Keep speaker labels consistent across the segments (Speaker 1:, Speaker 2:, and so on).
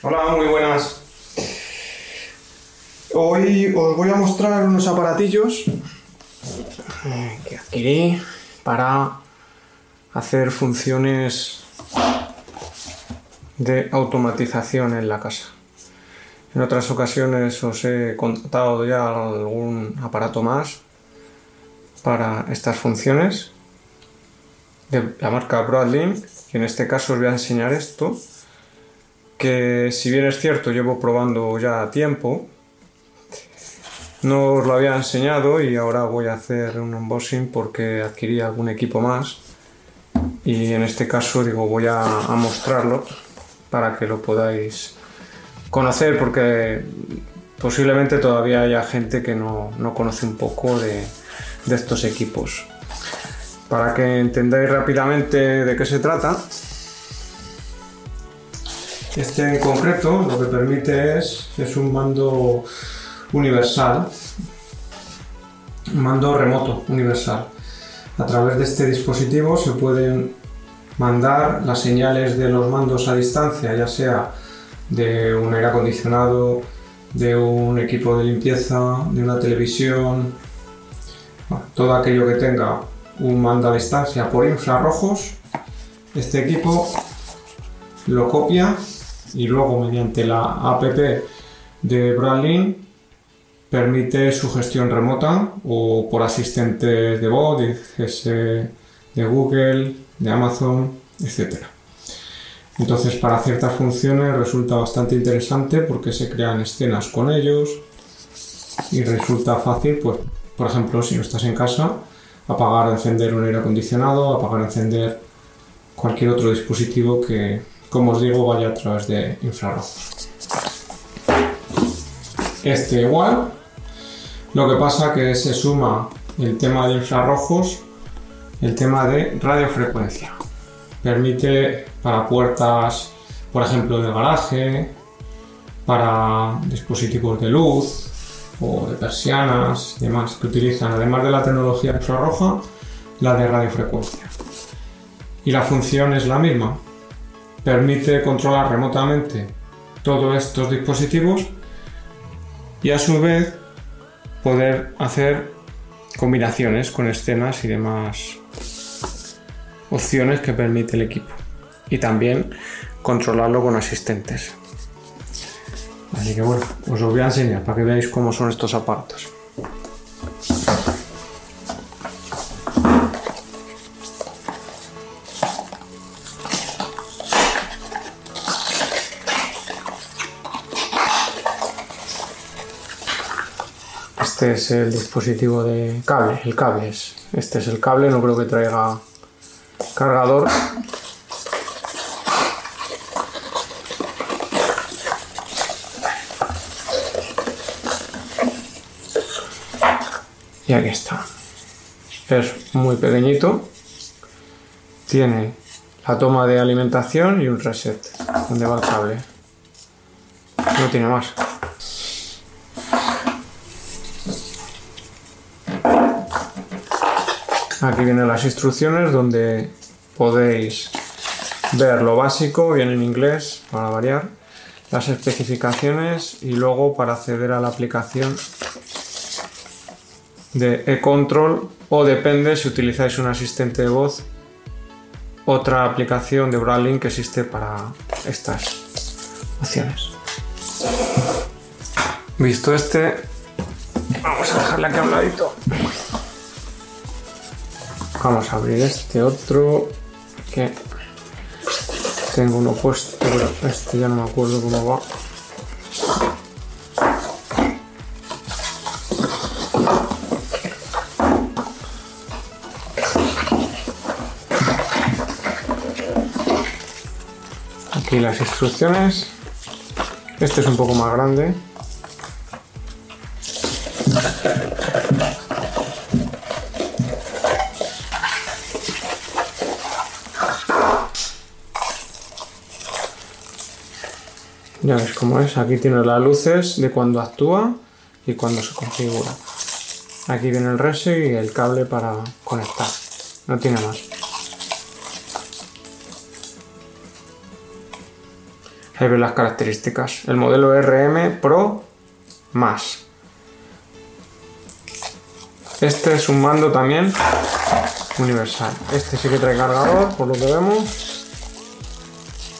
Speaker 1: Hola, muy buenas. Hoy os voy a mostrar unos aparatillos eh, que adquirí para hacer funciones de automatización en la casa. En otras ocasiones os he contado ya algún aparato más para estas funciones de la marca Broadlink y en este caso os voy a enseñar esto que si bien es cierto llevo probando ya tiempo no os lo había enseñado y ahora voy a hacer un unboxing porque adquirí algún equipo más y en este caso digo voy a, mostrarlo para que lo podáis conocer porque posiblemente todavía haya gente que no, conoce un poco de, de estos equipos. Para que entendáis rápidamente de qué se trata, este en concreto lo que permite es, es un mando universal, un mando remoto universal. A través de este dispositivo se pueden mandar las señales de los mandos a distancia, ya sea de un aire acondicionado, de un equipo de limpieza, de una televisión, todo aquello que tenga un mando a distancia por infrarrojos, este equipo lo copia y luego mediante la app de Bradley permite su gestión remota o por asistentes de voz, de, Google, de Amazon, etc. Entonces para ciertas funciones resulta bastante interesante porque se crean escenas con ellos y resulta fácil, pues, por ejemplo, si no estás en casa, apagar, encender un aire acondicionado, apagar, encender cualquier otro dispositivo que, como os digo, vaya a través de infrarrojos. Este igual, lo que pasa que se suma el tema de infrarrojos, el tema de radiofrecuencia. Permite para puertas, por ejemplo, del garaje, para dispositivos de luz, o de persianas y demás que utilizan, además de la tecnología infrarroja, la de radiofrecuencia. Y la función es la misma. Permite controlar remotamente todos estos dispositivos y a su vez poder hacer combinaciones con escenas y demás opciones que permite el equipo. Y también controlarlo con asistentes. Así que bueno, os lo voy a enseñar para que veáis cómo son estos aparatos. Este es el dispositivo de cable, el cable es. Este es el cable, no creo que traiga cargador, Y aquí está. Es muy pequeñito. Tiene la toma de alimentación y un reset donde va el cable. No tiene más. Aquí vienen las instrucciones donde podéis ver lo básico, viene en inglés para variar, las especificaciones y luego para acceder a la aplicación de e-control o depende si utilizáis un asistente de voz otra aplicación de Brawling que existe para estas opciones. Visto este, vamos a dejarle aquí a un ladito. Vamos a abrir este otro que tengo uno puesto, pero este ya no me acuerdo cómo va. aquí las instrucciones este es un poco más grande ya ves cómo es aquí tiene las luces de cuando actúa y cuando se configura aquí viene el reset y el cable para conectar no tiene más Ahí ven las características. El modelo RM Pro más. Este es un mando también universal. Este sí que trae cargador, por lo que vemos.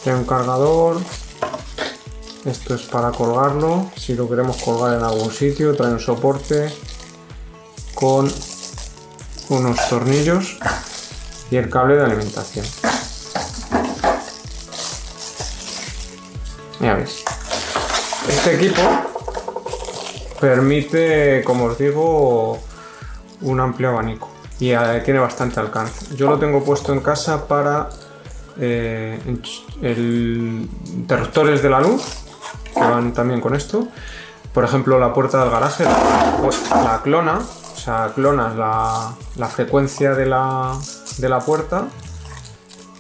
Speaker 1: Tiene un cargador. Esto es para colgarlo. Si lo queremos colgar en algún sitio, trae un soporte con unos tornillos y el cable de alimentación. Ya veis. Este equipo permite, como os digo, un amplio abanico y eh, tiene bastante alcance. Yo lo tengo puesto en casa para eh, interruptores de la luz que van también con esto. Por ejemplo, la puerta del garaje la, clona, o sea, clonas la, la frecuencia de la, de la puerta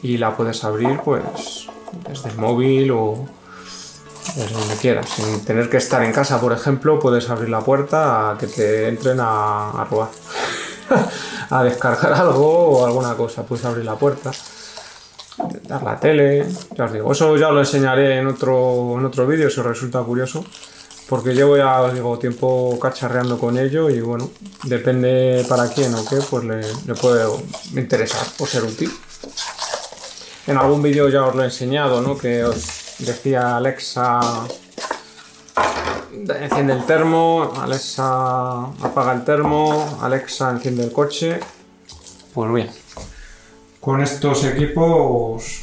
Speaker 1: y la puedes abrir pues desde el móvil o desde donde quieras. Sin tener que estar en casa, por ejemplo, puedes abrir la puerta a que te entren a, a robar. a descargar algo o alguna cosa. Puedes abrir la puerta, dar la tele, ya os digo. Eso ya lo enseñaré en otro, en otro vídeo si os resulta curioso. Porque llevo ya, os digo, tiempo cacharreando con ello y bueno, depende para quién o qué, pues le, le puede interesar o ser útil. En algún vídeo ya os lo he enseñado, ¿no? Que os decía Alexa enciende el termo, Alexa apaga el termo, Alexa enciende el coche. Pues bien, con estos equipos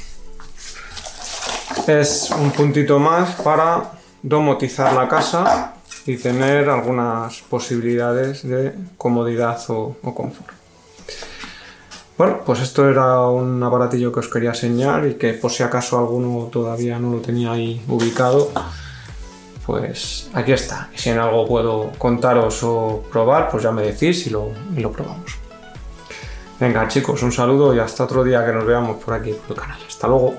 Speaker 1: es un puntito más para domotizar la casa y tener algunas posibilidades de comodidad o, confort. Bueno, pues esto era un aparatillo que os quería enseñar y que por si acaso alguno todavía no lo tenía ahí ubicado, pues aquí está. Y si en algo puedo contaros o probar, pues ya me decís y lo probamos. Venga chicos, un saludo y hasta otro día que nos veamos por aquí por el canal. Hasta luego.